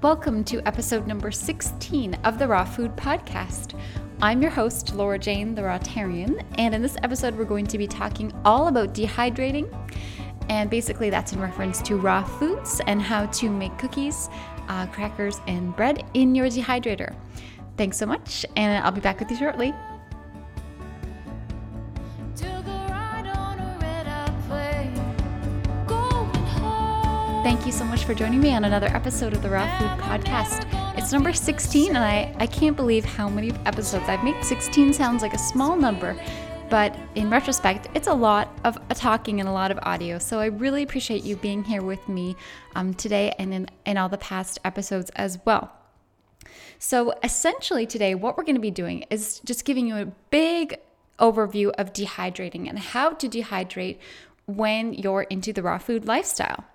Welcome to episode number 16 of the Raw Food Podcast. I'm your host, Laura Jane, the Rawtarian, and in this episode, we're going to be talking all about dehydrating. And basically, that's in reference to raw foods and how to make cookies, uh, crackers, and bread in your dehydrator. Thanks so much, and I'll be back with you shortly. Thank you so much for joining me on another episode of the Raw Food Podcast. It's number 16, and I, I can't believe how many episodes I've made. 16 sounds like a small number, but in retrospect, it's a lot of talking and a lot of audio. So I really appreciate you being here with me um, today and in, in all the past episodes as well. So essentially, today, what we're going to be doing is just giving you a big overview of dehydrating and how to dehydrate when you're into the raw food lifestyle.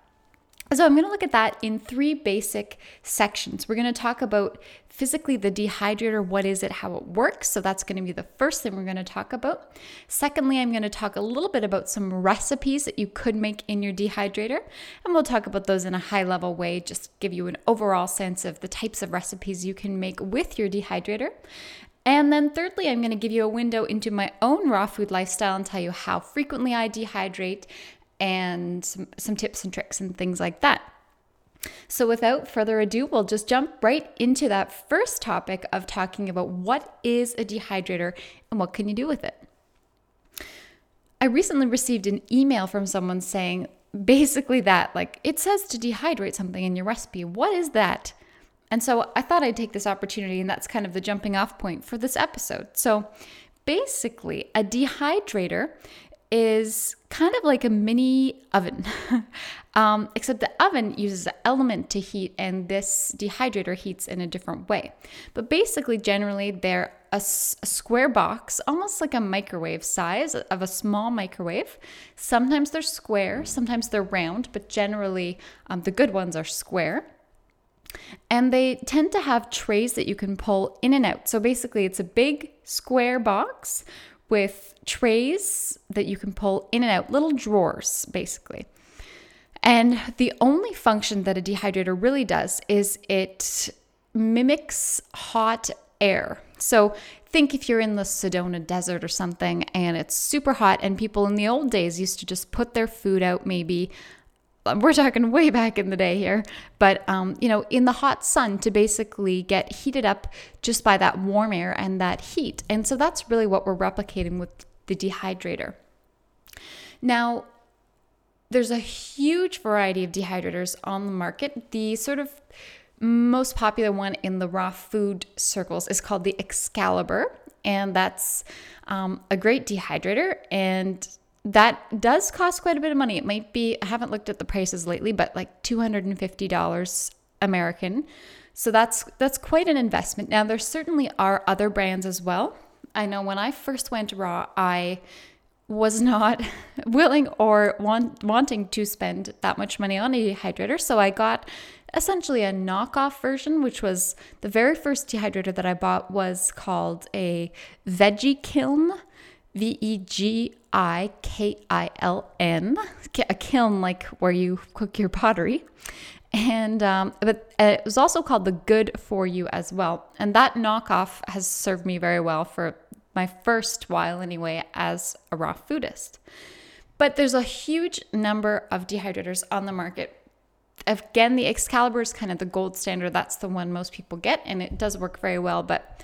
So, I'm going to look at that in three basic sections. We're going to talk about physically the dehydrator, what is it, how it works. So, that's going to be the first thing we're going to talk about. Secondly, I'm going to talk a little bit about some recipes that you could make in your dehydrator. And we'll talk about those in a high level way, just give you an overall sense of the types of recipes you can make with your dehydrator. And then, thirdly, I'm going to give you a window into my own raw food lifestyle and tell you how frequently I dehydrate and some, some tips and tricks and things like that. So, without further ado, we'll just jump right into that first topic of talking about what is a dehydrator and what can you do with it. I recently received an email from someone saying basically that, like, it says to dehydrate something in your recipe. What is that? And so I thought I'd take this opportunity, and that's kind of the jumping off point for this episode. So, basically, a dehydrator is kind of like a mini oven, um, except the oven uses an element to heat, and this dehydrator heats in a different way. But basically, generally, they're a, a square box, almost like a microwave size of a small microwave. Sometimes they're square, sometimes they're round, but generally, um, the good ones are square. And they tend to have trays that you can pull in and out. So basically, it's a big square box with trays that you can pull in and out, little drawers, basically. And the only function that a dehydrator really does is it mimics hot air. So think if you're in the Sedona desert or something and it's super hot, and people in the old days used to just put their food out maybe we're talking way back in the day here, but um, you know, in the hot sun to basically get heated up just by that warm air and that heat. And so that's really what we're replicating with the dehydrator. Now, there's a huge variety of dehydrators on the market. The sort of most popular one in the raw food circles is called the Excalibur, and that's um, a great dehydrator. And that does cost quite a bit of money. It might be, I haven't looked at the prices lately, but like $250 American. So that's that's quite an investment. Now there certainly are other brands as well. I know when I first went raw, I was not willing or want, wanting to spend that much money on a dehydrator. So I got essentially a knockoff version, which was the very first dehydrator that I bought was called a Veggie Kiln, V E G I K I L N, a kiln like where you cook your pottery. And um, but uh, it was also called the Good for You as well. And that knockoff has served me very well for my first while anyway as a raw foodist. But there's a huge number of dehydrators on the market. Again, the Excalibur is kind of the gold standard. That's the one most people get, and it does work very well. But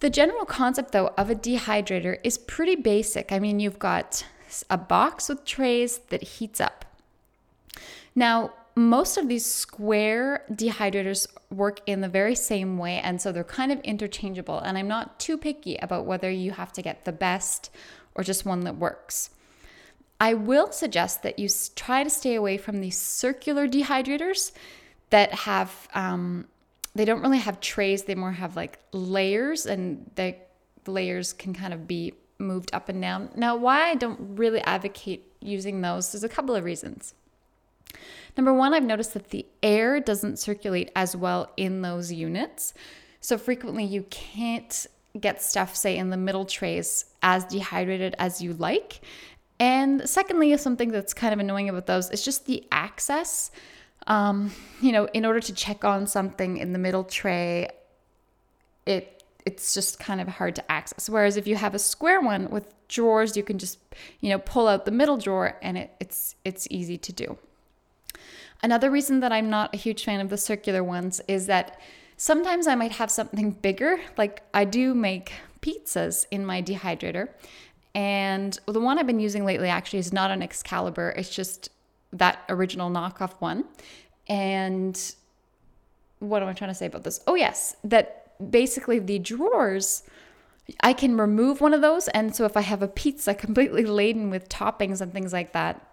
the general concept, though, of a dehydrator is pretty basic. I mean, you've got a box with trays that heats up. Now, most of these square dehydrators work in the very same way, and so they're kind of interchangeable. And I'm not too picky about whether you have to get the best or just one that works. I will suggest that you try to stay away from these circular dehydrators that have um, they don't really have trays, they more have like layers, and the layers can kind of be moved up and down. Now, why I don't really advocate using those, there's a couple of reasons. Number one, I've noticed that the air doesn't circulate as well in those units. So frequently you can't get stuff, say, in the middle trays as dehydrated as you like. And secondly, something that's kind of annoying about those is just the access. Um, you know, in order to check on something in the middle tray, it it's just kind of hard to access. Whereas if you have a square one with drawers, you can just, you know, pull out the middle drawer and it, it's it's easy to do. Another reason that I'm not a huge fan of the circular ones is that sometimes I might have something bigger. Like I do make pizzas in my dehydrator. And the one I've been using lately actually is not an Excalibur, it's just that original knockoff one. And what am I trying to say about this? Oh, yes, that basically the drawers I can remove one of those. And so if I have a pizza completely laden with toppings and things like that,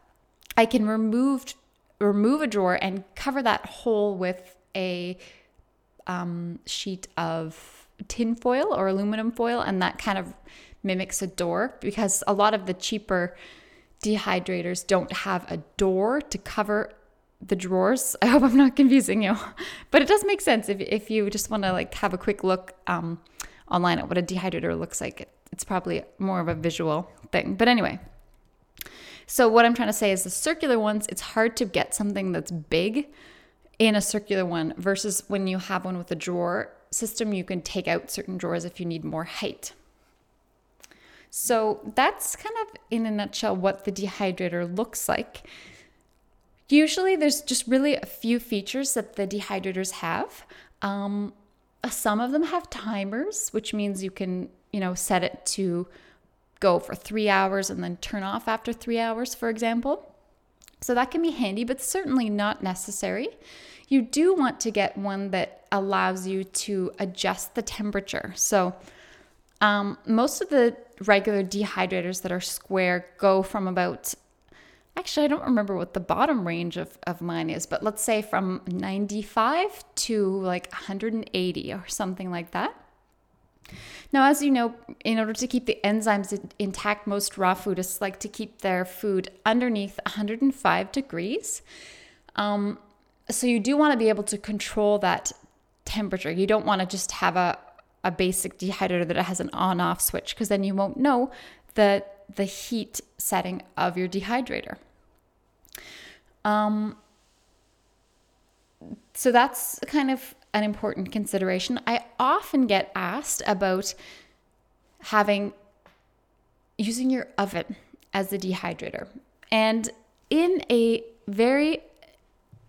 I can remove remove a drawer and cover that hole with a um, sheet of tin foil or aluminum foil, and that kind of mimics a door because a lot of the cheaper dehydrators don't have a door to cover the drawers. I hope I'm not confusing you, but it does make sense if, if you just want to like have a quick look um, online at what a dehydrator looks like. It's probably more of a visual thing. But anyway, so what I'm trying to say is the circular ones, it's hard to get something that's big in a circular one versus when you have one with a drawer system, you can take out certain drawers if you need more height. So that's kind of in a nutshell what the dehydrator looks like. Usually, there's just really a few features that the dehydrators have. Um, some of them have timers, which means you can, you know, set it to go for three hours and then turn off after three hours, for example. So that can be handy, but certainly not necessary. You do want to get one that allows you to adjust the temperature. So, um, most of the regular dehydrators that are square go from about actually, I don't remember what the bottom range of, of mine is, but let's say from 95 to like 180 or something like that. Now, as you know, in order to keep the enzymes intact, most raw foodists like to keep their food underneath 105 degrees. Um, so you do want to be able to control that temperature. You don't want to just have a, a basic dehydrator that has an on off switch because then you won't know the, the heat setting of your dehydrator. Um, so that's kind of an important consideration. I often get asked about having using your oven as a dehydrator. And in a very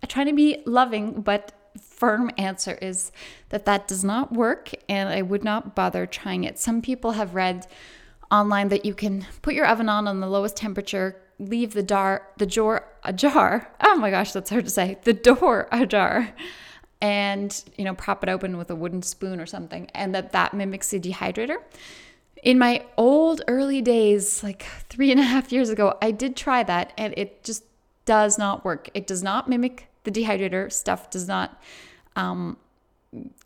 trying to be loving but firm answer is that that does not work and I would not bother trying it. Some people have read online that you can put your oven on on the lowest temperature, leave the door the door ajar. Oh my gosh, that's hard to say. The door ajar. And you know, prop it open with a wooden spoon or something, and that that mimics the dehydrator. In my old early days, like three and a half years ago, I did try that, and it just does not work. It does not mimic the dehydrator. Stuff does not um,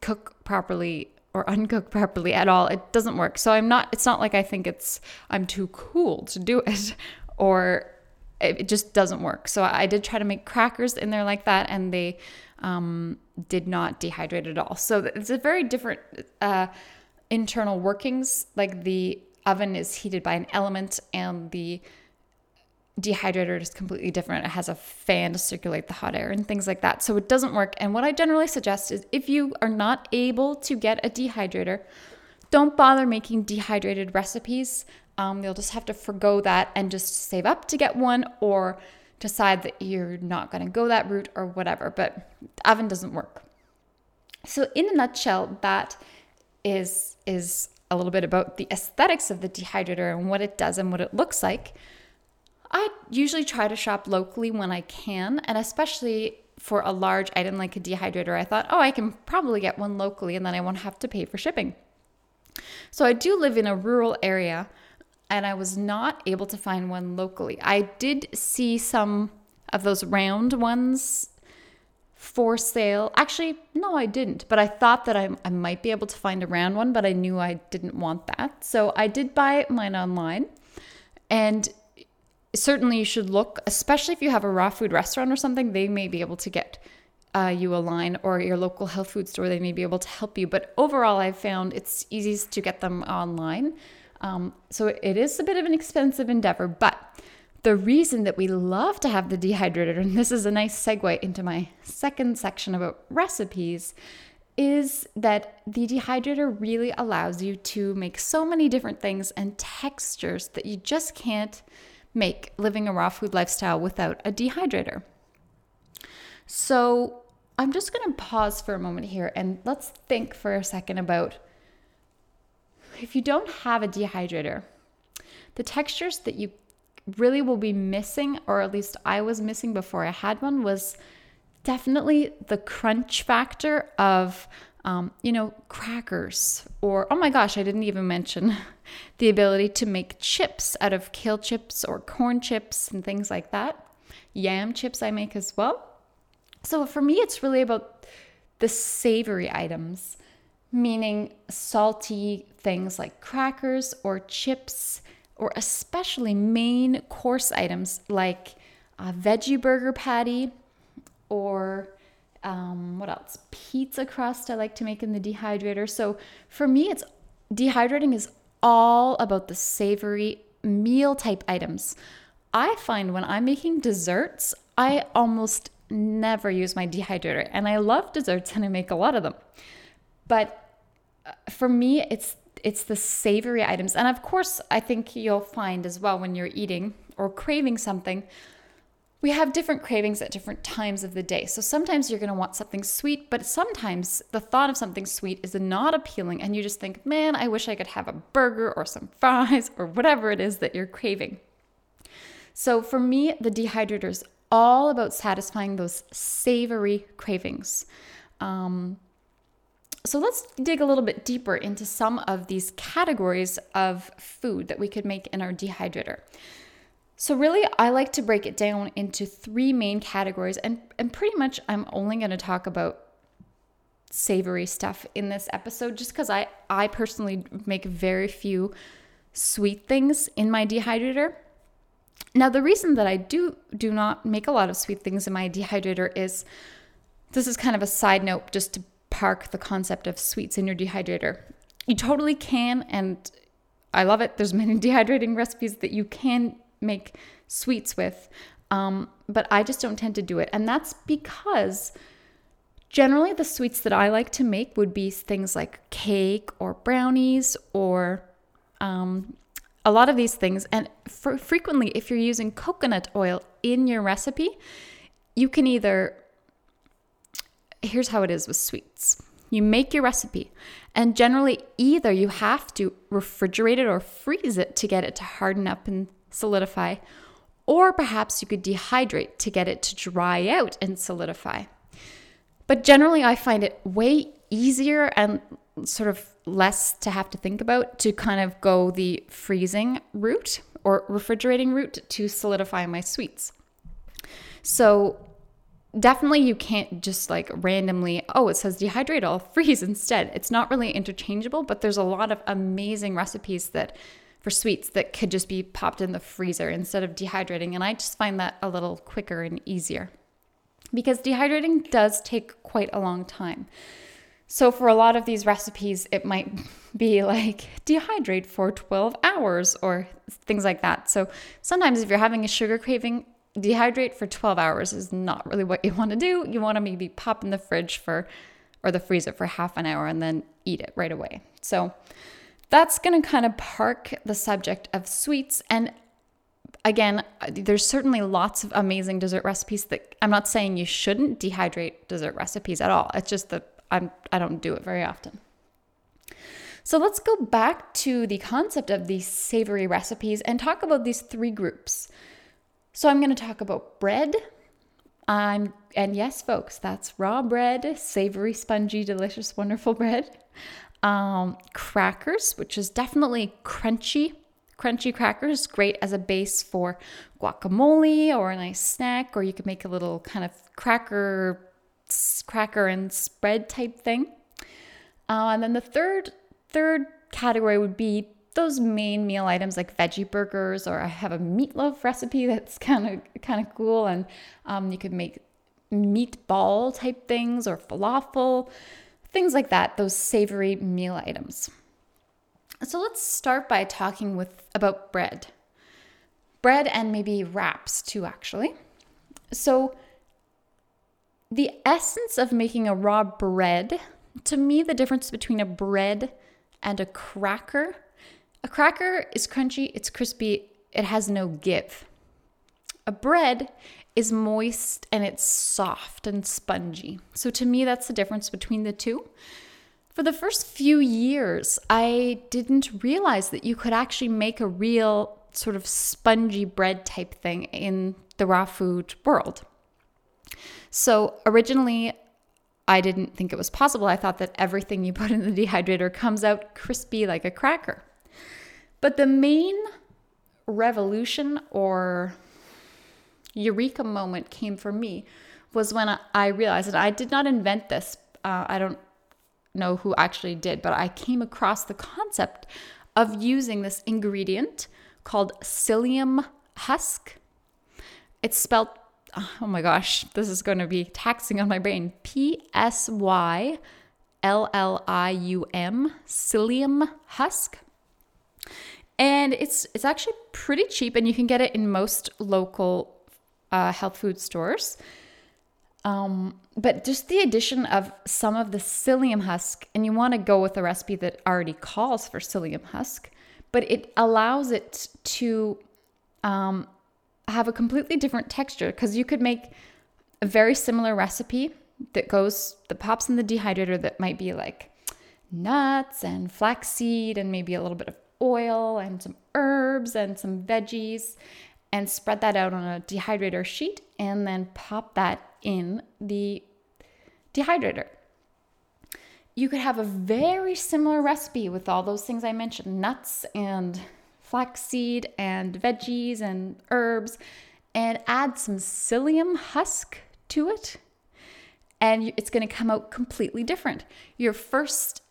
cook properly or uncook properly at all. It doesn't work. So I'm not. It's not like I think it's I'm too cool to do it or it just doesn't work. So I did try to make crackers in there like that, and they um, did not dehydrate at all. So it's a very different uh, internal workings. Like the oven is heated by an element, and the dehydrator is completely different. It has a fan to circulate the hot air and things like that. So it doesn't work. And what I generally suggest is if you are not able to get a dehydrator, don't bother making dehydrated recipes. Um, you'll just have to forego that and just save up to get one or decide that you're not going to go that route or whatever. But oven doesn't work. So in a nutshell, that is is a little bit about the aesthetics of the dehydrator and what it does and what it looks like. I usually try to shop locally when I can, and especially for a large item like a dehydrator, I thought, oh, I can probably get one locally and then I won't have to pay for shipping. So I do live in a rural area and I was not able to find one locally. I did see some of those round ones for sale. Actually, no, I didn't, but I thought that I, I might be able to find a round one, but I knew I didn't want that. So I did buy mine online. And certainly you should look, especially if you have a raw food restaurant or something, they may be able to get uh, you line, or your local health food store, they may be able to help you. But overall, I've found it's easiest to get them online. Um, so it is a bit of an expensive endeavor, but the reason that we love to have the dehydrator, and this is a nice segue into my second section about recipes, is that the dehydrator really allows you to make so many different things and textures that you just can't make living a raw food lifestyle without a dehydrator. So I'm just going to pause for a moment here and let's think for a second about if you don't have a dehydrator, the textures that you really will be missing, or at least I was missing before I had one, was definitely the crunch factor of, um, you know, crackers. Or, oh my gosh, I didn't even mention the ability to make chips out of kale chips or corn chips and things like that. Yam chips I make as well. So for me, it's really about the savory items, meaning salty things like crackers or chips, or especially main course items like a veggie burger patty or um, what else? Pizza crust I like to make in the dehydrator. So for me, it's dehydrating is all about the savory meal type items. I find when I'm making desserts, I almost never use my dehydrator. And I love desserts and I make a lot of them. But uh, for me, it's it's the savory items. And of course, I think you'll find as well when you're eating or craving something, we have different cravings at different times of the day. So sometimes you're going to want something sweet, but sometimes the thought of something sweet is not appealing and you just think, "Man, I wish I could have a burger or some fries or whatever it is that you're craving." So for me, the dehydrator is all about satisfying those savory cravings. Um, so let's dig a little bit deeper into some of these categories of food that we could make in our dehydrator. So, really, I like to break it down into three main categories, and, and pretty much I'm only going to talk about savory stuff in this episode just because I, I personally make very few sweet things in my dehydrator. Now, the reason that I do do not make a lot of sweet things in my dehydrator is this is kind of a side note just to park the concept of sweets in your dehydrator. You totally can, and I love it. There's many dehydrating recipes that you can make sweets with, um, but I just don't tend to do it. And that's because generally the sweets that I like to make would be things like cake or brownies or um, a lot of these things. And frequently, if you're using coconut oil in your recipe, you can either, here's how it is with sweets. You make your recipe, and generally, either you have to refrigerate it or freeze it to get it to harden up and solidify, or perhaps you could dehydrate to get it to dry out and solidify. But generally, I find it way easier and sort of less to have to think about to kind of go the freezing route or refrigerating route to solidify my sweets. So definitely you can't just like randomly, oh, it says dehydrate, I'll freeze instead. It's not really interchangeable, but there's a lot of amazing recipes that for sweets that could just be popped in the freezer instead of dehydrating. And I just find that a little quicker and easier because dehydrating does take quite a long time. So, for a lot of these recipes, it might be like dehydrate for 12 hours or things like that. So, sometimes if you're having a sugar craving, dehydrate for 12 hours is not really what you want to do. You want to maybe pop in the fridge for or the freezer for half an hour and then eat it right away. So, that's going to kind of park the subject of sweets. And again, there's certainly lots of amazing dessert recipes that I'm not saying you shouldn't dehydrate dessert recipes at all. It's just that I'm, I don't do it very often. So let's go back to the concept of these savory recipes and talk about these three groups. So I'm going to talk about bread. I'm and yes, folks, that's raw bread, savory, spongy, delicious, wonderful bread. Um, crackers, which is definitely crunchy, crunchy crackers, great as a base for guacamole or a nice snack, or you could make a little kind of cracker cracker and spread type thing. Uh, and then the third third category would be those main meal items like veggie burgers, or I have a meatloaf recipe that's kind of kind of cool, and um, you could make meatball type things or falafel, things like that, those savory meal items. So let's start by talking with about bread. Bread and maybe wraps too actually. So the essence of making a raw bread, to me the difference between a bread and a cracker, a cracker is crunchy, it's crispy, it has no give. A bread is moist and it's soft and spongy. So to me, that's the difference between the two. For the first few years, I didn't realize that you could actually make a real sort of spongy bread type thing in the raw food world. So originally, I didn't think it was possible. I thought that everything you put in the dehydrator comes out crispy like a cracker. But the main revolution or eureka moment came for me was when I realized that I did not invent this. Uh, I don't know who actually did, but I came across the concept of using this ingredient called psyllium husk. It's spelled, oh my gosh, this is going to be taxing on my brain P S Y L L I U M, psyllium husk. And it's it's actually pretty cheap, and you can get it in most local uh, health food stores. Um, but just the addition of some of the psyllium husk, and you want to go with a recipe that already calls for psyllium husk, but it allows it to um, have a completely different texture because you could make a very similar recipe that goes that pops in the dehydrator that might be like nuts and flaxseed and maybe a little bit of oil and some herbs and some veggies and spread that out on a dehydrator sheet and then pop that in the dehydrator. You could have a very similar recipe with all those things I mentioned nuts and flaxseed and veggies and herbs and add some psyllium husk to it. And it's going to come out completely different. Your first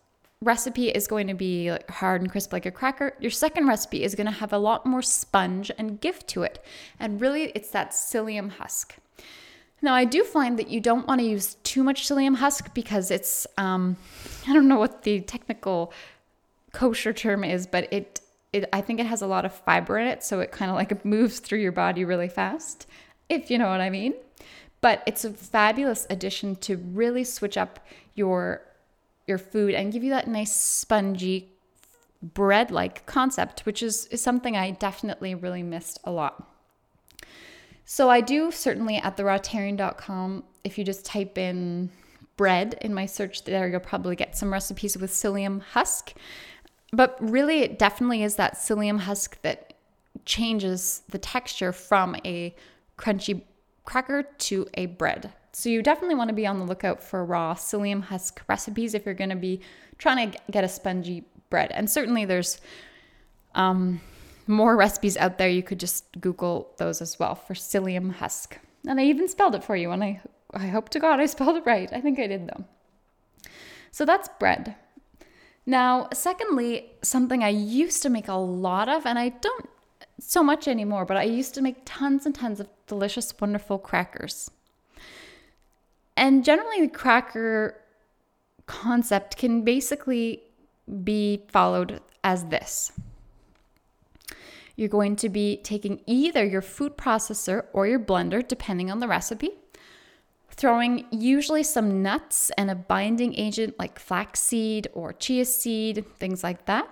recipe is going to be like hard and crisp like a cracker. Your second recipe is going to have a lot more sponge and give to it. And really, it's that psyllium husk. Now, I do find that you don't want to use too much psyllium husk because it's, um, I don't know what the technical kosher term is, but it, it, I think it has a lot of fiber in it. So it kind of like moves through your body really fast, if you know what I mean. But it's a fabulous addition to really switch up your your food and give you that nice spongy bread like concept, which is, is something I definitely really missed a lot. So I do certainly at therawtarian.com, if you just type in bread in my search there, you'll probably get some recipes with psyllium husk. But really, it definitely is that psyllium husk that changes the texture from a crunchy cracker to a bread. So you definitely want to be on the lookout for raw psyllium husk recipes if you're going to be trying to get a spongy bread. And certainly there's um, more recipes out there. You could just Google those as well for psyllium husk. And I even spelled it for you, and I I hope to God I spelled it right. I think I did though. So that's bread. Now, secondly, something I used to make a lot of, and I don't so much anymore, but I used to make tons and tons of delicious, wonderful crackers. And generally, the cracker concept can basically be followed as this. You're going to be taking either your food processor or your blender, depending on the recipe, throwing usually some nuts and a binding agent like flaxseed or chia seed, things like that,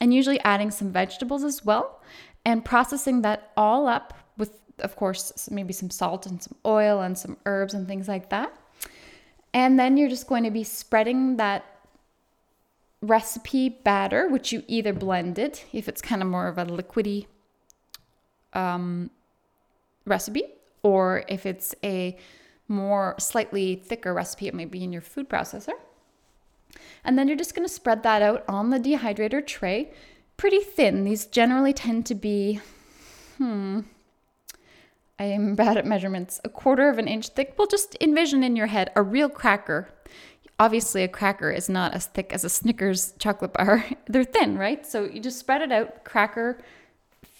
and usually adding some vegetables as well, and processing that all up of course, maybe some salt and some oil and some herbs and things like that. And then you're just going to be spreading that recipe batter, which you either blended, if it's kind of more of a liquidy um, recipe, or if it's a more slightly thicker recipe, it might be in your food processor. And then you're just going to spread that out on the dehydrator tray pretty thin. These generally tend to be, hmm, I am bad at measurements, a quarter of an inch thick. Well, just envision in your head a real cracker. Obviously, a cracker is not as thick as a Snickers chocolate bar. They're thin, right? So you just spread it out, cracker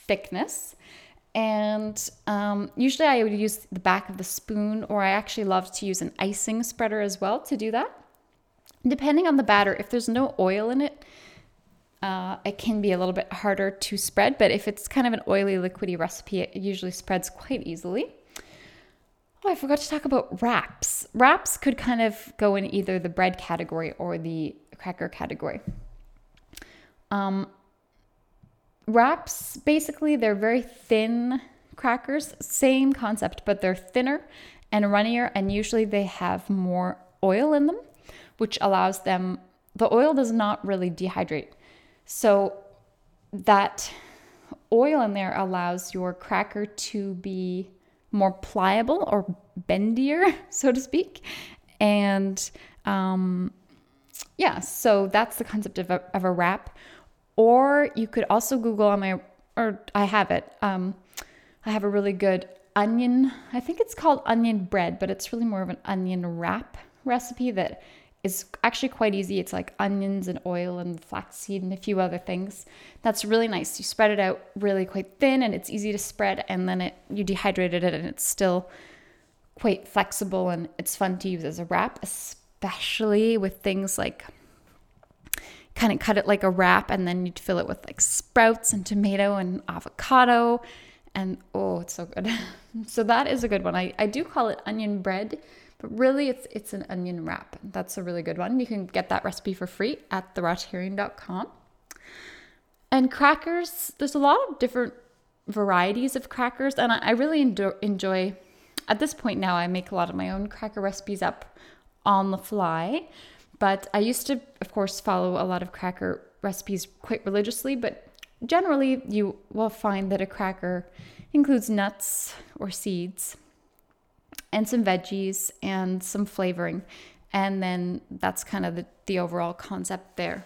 thickness. And um, usually I would use the back of the spoon, or I actually love to use an icing spreader as well to do that. Depending on the batter, if there's no oil in it, uh, it can be a little bit harder to spread, but if it's kind of an oily, liquidy recipe, it usually spreads quite easily. Oh, I forgot to talk about wraps. Wraps could kind of go in either the bread category or the cracker category. Um, wraps, basically, they're very thin crackers, same concept, but they're thinner and runnier, and usually they have more oil in them, which allows them, the oil does not really dehydrate. So that oil in there allows your cracker to be more pliable or bendier, so to speak. And um, yeah, so that's the concept of a, of a wrap. Or you could also Google on my, or I have it. Um, I have a really good onion, I think it's called onion bread, but it's really more of an onion wrap recipe that is actually quite easy. It's like onions and oil and flaxseed and a few other things. That's really nice. You spread it out really quite thin and it's easy to spread and then it you dehydrated it and it's still quite flexible and it's fun to use as a wrap, especially with things like kind of cut it like a wrap and then you'd fill it with like sprouts and tomato and avocado and oh it's so good so that is a good one I, I do call it onion bread but really it's it's an onion wrap. That's a really good one. You can get that recipe for free at therawtarian.com and crackers there's a lot of different varieties of crackers and i, I really enjoy, enjoy at this point now i make a lot of my own cracker recipes up on the fly. But I used to, of course, follow a lot of cracker recipes quite religiously, but generally you will find that a cracker includes nuts or seeds and some veggies and some flavoring. And then that's kind of the, the overall concept there.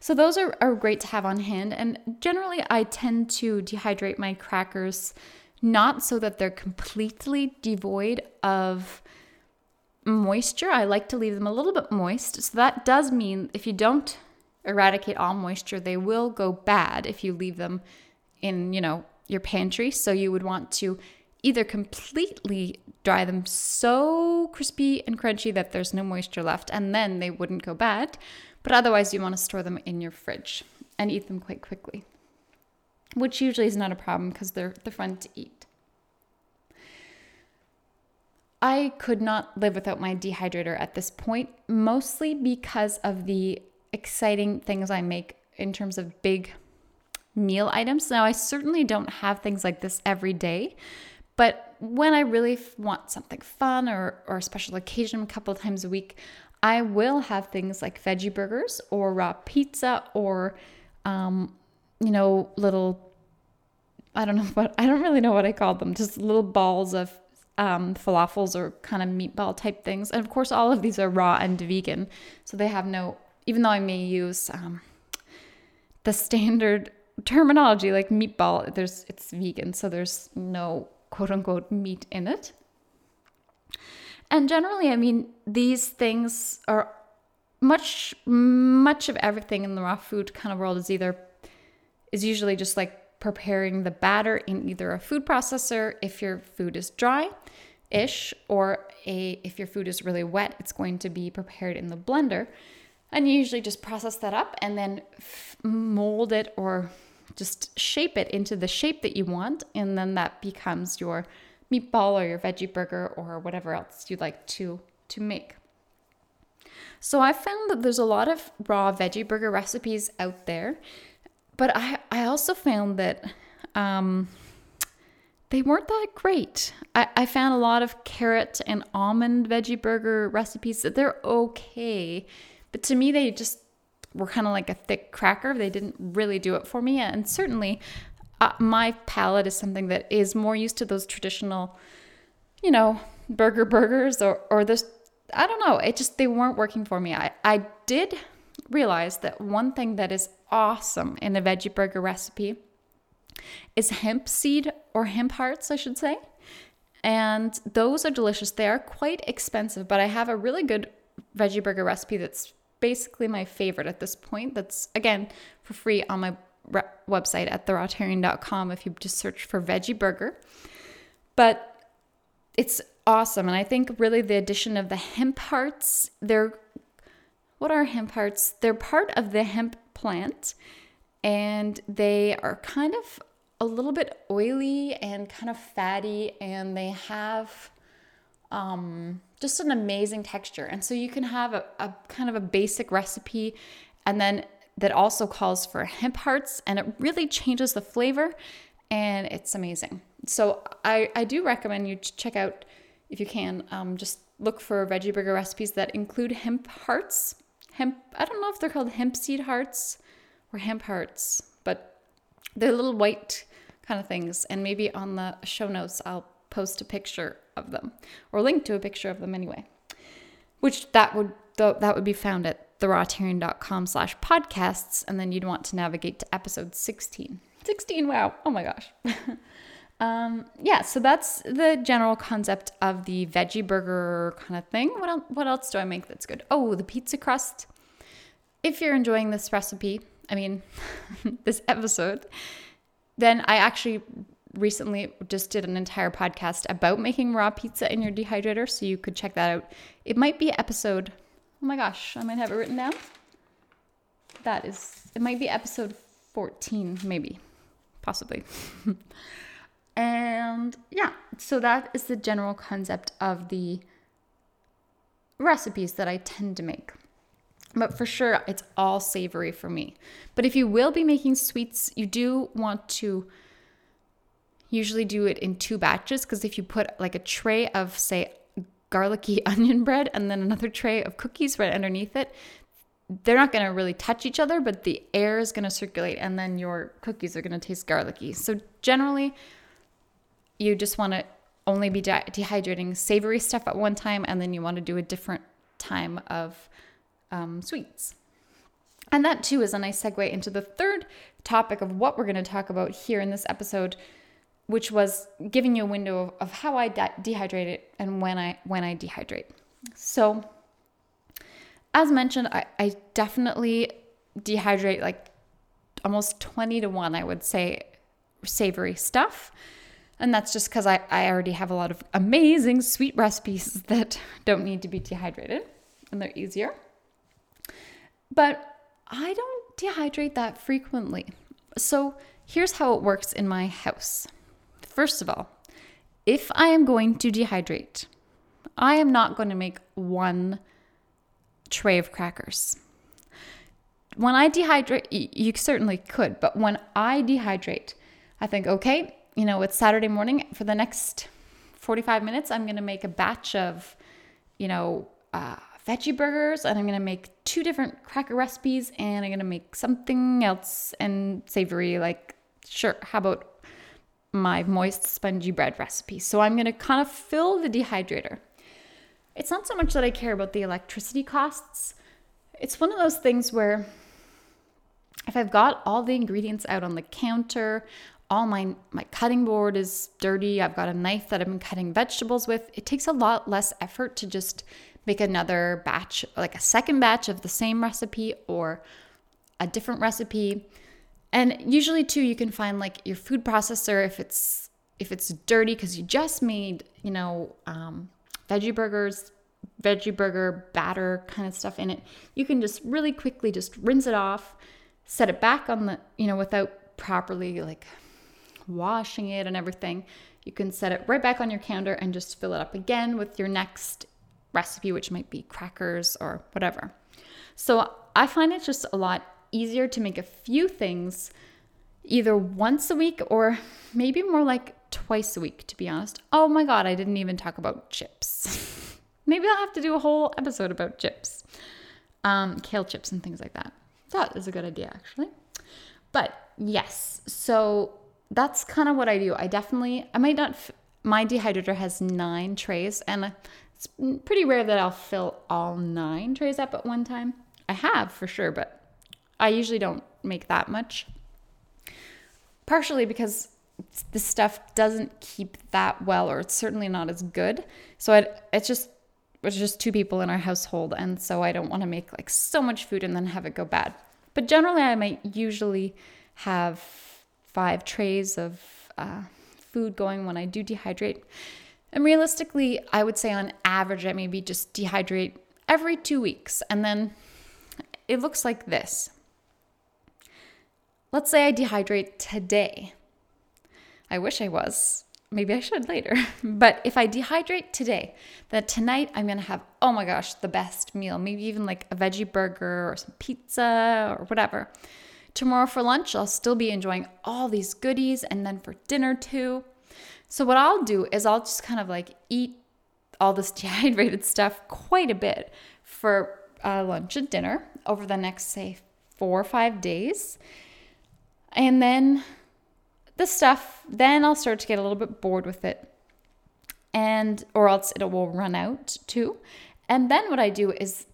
So those are, are great to have on hand. And generally, I tend to dehydrate my crackers not so that they're completely devoid of moisture, I like to leave them a little bit moist. So that does mean if you don't eradicate all moisture, they will go bad if you leave them in, you know, your pantry. So you would want to either completely dry them so crispy and crunchy that there's no moisture left and then they wouldn't go bad. But otherwise, you want to store them in your fridge and eat them quite quickly, which usually is not a problem because they're, they're fun to eat. I could not live without my dehydrator at this point, mostly because of the exciting things I make in terms of big meal items. Now, I certainly don't have things like this every day, but when I really want something fun or, or a special occasion a couple times a week, I will have things like veggie burgers or raw pizza or, um, you know, little, I don't know what, I don't really know what I call them, just little balls of um, falafels or kind of meatball type things. And of course, all of these are raw and vegan. So they have no, even though I may use um, the standard terminology like meatball, there's it's vegan. So there's no quote unquote meat in it. And generally, I mean, these things are much, much of everything in the raw food kind of world is either, is usually just like preparing the batter in either a food processor if your food is dry ish or a if your food is really wet it's going to be prepared in the blender and you usually just process that up and then mold it or just shape it into the shape that you want and then that becomes your meatball or your veggie burger or whatever else you'd like to to make so i found that there's a lot of raw veggie burger recipes out there but I, I also found that um, they weren't that great. I, I found a lot of carrot and almond veggie burger recipes that they're okay, but to me, they just were kind of like a thick cracker. They didn't really do it for me. And certainly, uh, my palate is something that is more used to those traditional, you know, burger burgers or, or this. I don't know. It just, they weren't working for me. I, I did realize that one thing that is awesome in a veggie burger recipe is hemp seed or hemp hearts, I should say. And those are delicious. They are quite expensive, but I have a really good veggie burger recipe that's basically my favorite at this point. That's again for free on my re- website at therawtarian.com if you just search for veggie burger. But it's awesome. And I think really the addition of the hemp hearts, they're what are hemp hearts? They're part of the hemp plant and they are kind of a little bit oily and kind of fatty and they have um, just an amazing texture. And so you can have a, a kind of a basic recipe and then that also calls for hemp hearts and it really changes the flavor and it's amazing. So I, I do recommend you check out if you can um, just look for veggie burger recipes that include hemp hearts. Hemp I don't know if they're called hemp seed hearts or hemp hearts, but they're little white kind of things. And maybe on the show notes I'll post a picture of them or link to a picture of them anyway. Which that would that would be found at therawtarian.com slash podcasts and then you'd want to navigate to episode 16 16 wow. Oh my gosh. Um, yeah so that's the general concept of the veggie burger kind of thing. What else, what else do i make that's good? Oh the pizza crust. If you're enjoying this recipe i mean this episode then i actually recently just did an entire podcast about making raw pizza in your dehydrator so you could check that out it might be episode Oh my gosh, I might have it written down. That is, it might be episode 14, maybe, possibly. and yeah, so that is the general concept of the recipes that I tend to make. But for sure, it's all savory for me. But if you will be making sweets, you do want to usually do it in two batches because if you put like a tray of, say, garlicky onion bread and then another tray of cookies right underneath it, they're not going to really touch each other, but the air is going to circulate and then your cookies are going to taste garlicky. So generally, you just want to only be de- dehydrating savory stuff at one time and then you want to do a different time of um, sweets. And that too is a nice segue into the third topic of what we're going to talk about here in this episode, which was giving you a window of, how I de- dehydrate it and when I when I dehydrate. So, as mentioned, I, I definitely dehydrate like almost 20 to 1, I would say, savory stuff. And that's just because I, I already have a lot of amazing sweet recipes that don't need to be dehydrated and they're easier. But I don't dehydrate that frequently. So here's how it works in my house. First of all, if I am going to dehydrate, I am not going to make one tray of crackers. When I dehydrate, you certainly could, but when I dehydrate, I think, okay, you know, it's Saturday morning. For the next 45 minutes, I'm going to make a batch of, you know, uh, veggie burgers and I'm going to make two different cracker recipes and I'm going to make something else and savory, like, sure, how about my moist spongy bread recipe. So I'm going to kind of fill the dehydrator. It's not so much that I care about the electricity costs. It's one of those things where if I've got all the ingredients out on the counter, all my my cutting board is dirty, I've got a knife that I've been cutting vegetables with, it takes a lot less effort to just make another batch, like a second batch of the same recipe or a different recipe and usually too you can find like your food processor if it's if it's dirty because you just made, you know, um, veggie burgers, veggie burger batter kind of stuff in it, you can just really quickly just rinse it off, set it back on the, you know, without properly like washing it and everything. You can set it right back on your counter and just fill it up again with your next recipe, which might be crackers or whatever. So I find it just a lot easier to make a few things either once a week or maybe more like twice a week, to be honest. Oh my God, I didn't even talk about chips. maybe I'll have to do a whole episode about chips, um, kale chips, and things like that. That is a good idea, actually. But yes, so that's kind of what I do. I definitely, I might not, my dehydrator has nine trays, and it's pretty rare that I'll fill all nine trays up at one time. I have for sure, but I usually don't make that much. Partially because the stuff doesn't keep that well, or it's certainly not as good. So it, it's just it's just two people in our household, and so I don't want to make like so much food and then have it go bad. But generally, I might usually have five trays of uh, food going when I do dehydrate. And realistically, I would say on average, I maybe just dehydrate every two weeks. And then it looks like this. Let's say I dehydrate today. I wish I was. Maybe I should later. But if I dehydrate today, then tonight I'm to have, oh my gosh, the best meal. Maybe even like a veggie burger or some pizza or whatever. Tomorrow for lunch, I'll still be enjoying all these goodies. And then for dinner, too. So, what I'll do is I'll just kind of like eat all this dehydrated stuff quite a bit for uh, lunch and dinner over the next, say, four or five days. And then the stuff, then I'll start to get a little bit bored with it. And, or else it will run out too. And then what I do is,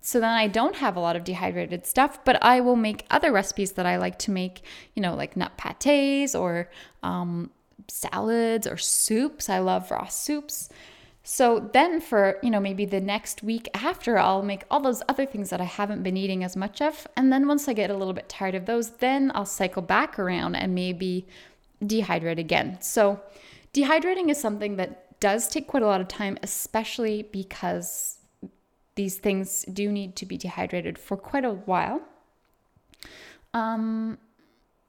so then I don't have a lot of dehydrated stuff, but I will make other recipes that I like to make, you know, like nut pates or um, salads or soups. I love raw soups. So then for, you know, maybe the next week after, I'll make all those other things that I haven't been eating as much of. And then once I get a little bit tired of those, then I'll cycle back around and maybe dehydrate again. So dehydrating is something that does take quite a lot of time, especially because these things do need to be dehydrated for quite a while. Um,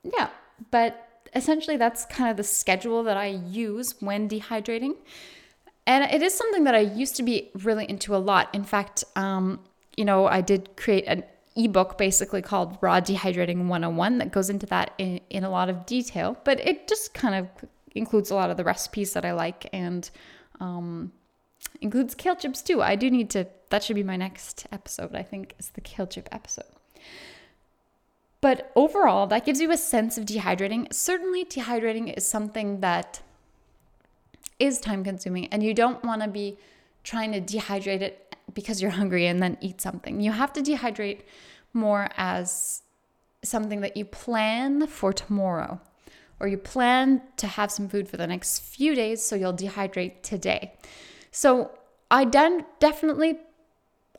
yeah, but essentially that's kind of the schedule that I use when dehydrating. And it is something that I used to be really into a lot. In fact, um, you know, I did create an ebook basically called Raw Dehydrating 101 that goes into that in, in a lot of detail, but it just kind of includes a lot of the recipes that I like and um, includes kale chips too. I do need to, that should be my next episode, I think, is the kale chip episode. But overall, that gives you a sense of dehydrating. Certainly, dehydrating is something that is time consuming and you don't want to be trying to dehydrate it because you're hungry and then eat something. You have to dehydrate more as something that you plan for tomorrow or you plan to have some food for the next few days so you'll dehydrate today. So I definitely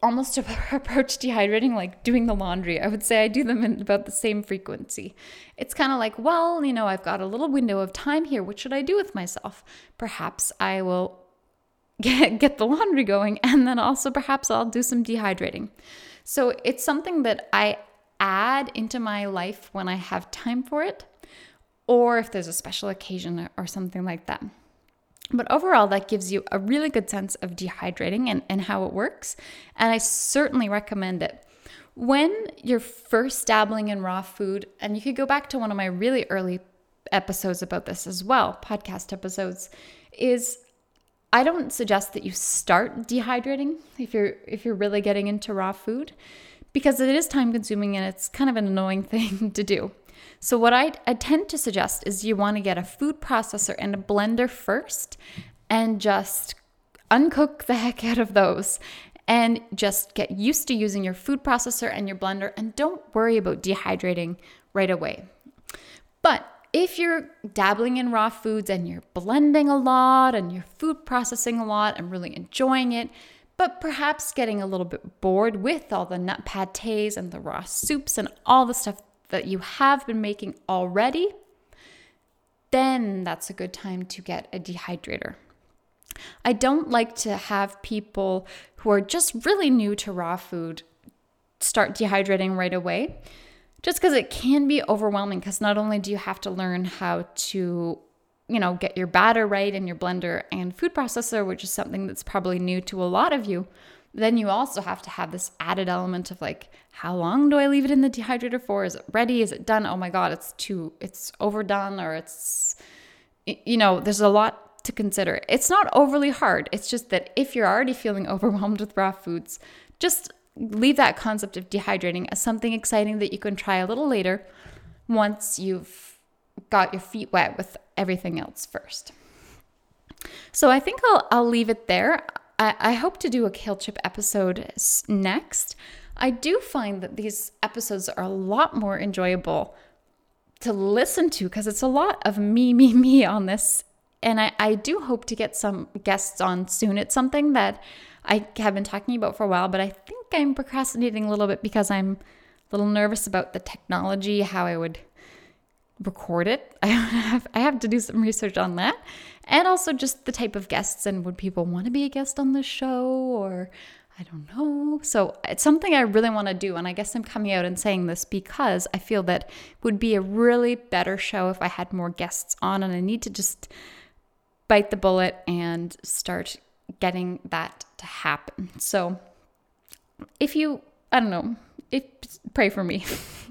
almost approach dehydrating like doing the laundry. I would say I do them in about the same frequency. It's kind of like, well, you know, I've got a little window of time here. What should I do with myself? Perhaps I will get, get the laundry going and then also perhaps I'll do some dehydrating. So it's something that I add into my life when I have time for it or if there's a special occasion or something like that. But overall, that gives you a really good sense of dehydrating and, and how it works. And I certainly recommend it. When you're first dabbling in raw food, and you could go back to one of my really early episodes about this as well, podcast episodes, is I don't suggest that you start dehydrating if you're if you're really getting into raw food because it is time consuming and it's kind of an annoying thing to do. So, what I, I tend to suggest is you want to get a food processor and a blender first and just uncook the heck out of those and just get used to using your food processor and your blender and don't worry about dehydrating right away. But if you're dabbling in raw foods and you're blending a lot and you're food processing a lot and really enjoying it, but perhaps getting a little bit bored with all the nut pates and the raw soups and all the stuff that you have been making already, then that's a good time to get a dehydrator. I don't like to have people who are just really new to raw food start dehydrating right away, just because it can be overwhelming. Because not only do you have to learn how to, you know, get your batter right in your blender and food processor, which is something that's probably new to a lot of you, then you also have to have this added element of like, how long do I leave it in the dehydrator for? Is it ready? Is it done? Oh my God, it's too, it's overdone or it's, you know, there's a lot to consider. It's not overly hard. It's just that if you're already feeling overwhelmed with raw foods, just leave that concept of dehydrating as something exciting that you can try a little later once you've got your feet wet with everything else first. So I think I'll, I'll leave it there. I, I hope to do a kale chip episode next. I do find that these episodes are a lot more enjoyable to listen to because it's a lot of me, me, me on this. And I, I do hope to get some guests on soon. It's something that I have been talking about for a while, but I think I'm procrastinating a little bit because I'm a little nervous about the technology, how I would record it. I have I have to do some research on that. And also just the type of guests and would people want to be a guest on this show or I don't know. So it's something I really want to do. And I guess I'm coming out and saying this because I feel that would be a really better show if I had more guests on. And I need to just bite the bullet and start getting that to happen. So if you, I don't know, if pray for me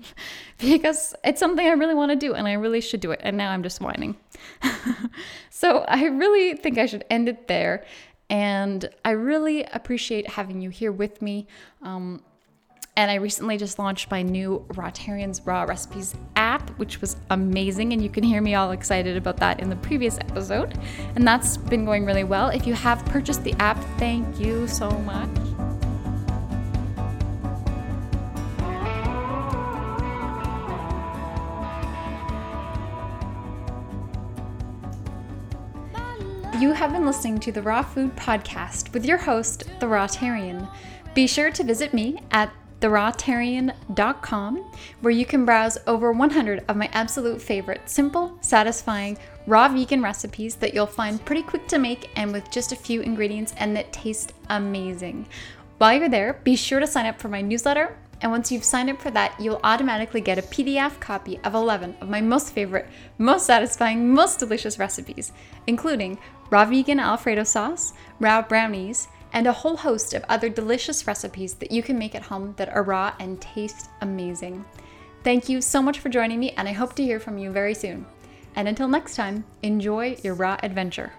because it's something I really want to do and I really should do it. And now I'm just whining. so I really think I should end it there. And I really appreciate having you here with me. Um, and I recently just launched my new Rawtarians Raw Recipes app, which was amazing. And you can hear me all excited about that in the previous episode. And that's been going really well. If you have purchased the app, thank you so much. You have been listening to the Raw Food Podcast with your host, The Rawtarian. Be sure to visit me at therawtarian.com, where you can browse over 100 of my absolute favorite simple, satisfying, raw vegan recipes that you'll find pretty quick to make and with just a few ingredients and that taste amazing. While you're there, be sure to sign up for my newsletter and once you've signed up for that, you'll automatically get a PDF copy of 11 of my most favorite, most satisfying, most delicious recipes, including raw vegan Alfredo sauce, raw brownies, and a whole host of other delicious recipes that you can make at home that are raw and taste amazing. Thank you so much for joining me, and I hope to hear from you very soon. And until next time, enjoy your raw adventure.